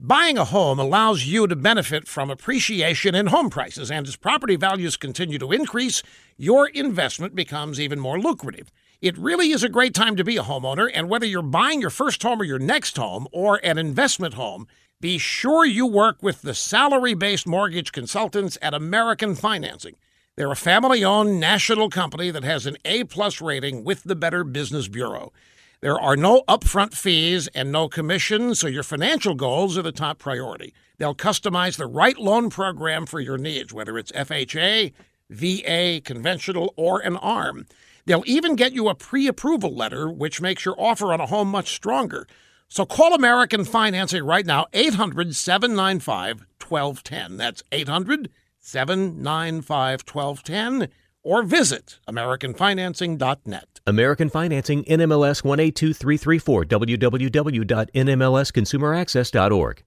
Buying a home allows you to benefit from appreciation in home prices, and as property values continue to increase, your investment becomes even more lucrative. It really is a great time to be a homeowner, and whether you're buying your first home or your next home or an investment home, be sure you work with the salary based mortgage consultants at American Financing. They're a family owned national company that has an A plus rating with the Better Business Bureau. There are no upfront fees and no commissions, so your financial goals are the top priority. They'll customize the right loan program for your needs, whether it's FHA, VA, conventional, or an ARM. They'll even get you a pre approval letter, which makes your offer on a home much stronger. So call American Financing right now, 800 795 1210. That's 800 795 1210 or visit AmericanFinancing.net. American Financing, NMLS 182334, www.nmlsconsumeraccess.org.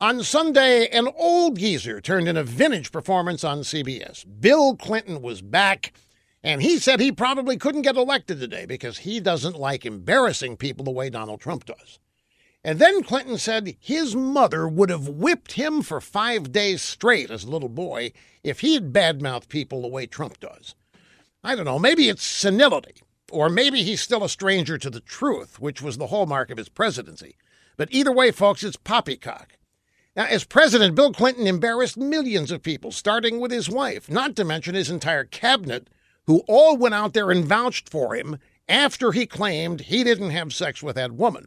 On Sunday, an old geezer turned in a vintage performance on CBS. Bill Clinton was back, and he said he probably couldn't get elected today because he doesn't like embarrassing people the way Donald Trump does. And then Clinton said his mother would have whipped him for five days straight as a little boy if he had badmouthed people the way Trump does. I don't know, maybe it's senility, or maybe he's still a stranger to the truth, which was the hallmark of his presidency. But either way, folks, it's poppycock. Now, as president, Bill Clinton embarrassed millions of people, starting with his wife, not to mention his entire cabinet, who all went out there and vouched for him after he claimed he didn't have sex with that woman.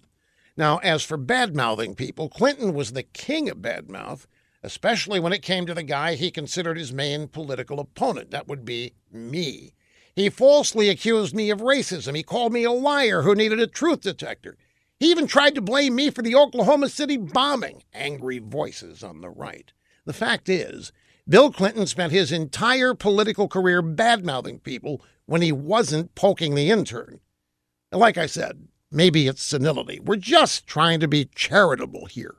Now, as for bad mouthing people, Clinton was the king of bad mouth, especially when it came to the guy he considered his main political opponent. That would be me. He falsely accused me of racism. He called me a liar who needed a truth detector. He even tried to blame me for the Oklahoma City bombing. Angry voices on the right. The fact is, Bill Clinton spent his entire political career badmouthing people when he wasn't poking the intern. Like I said, maybe it's senility. We're just trying to be charitable here.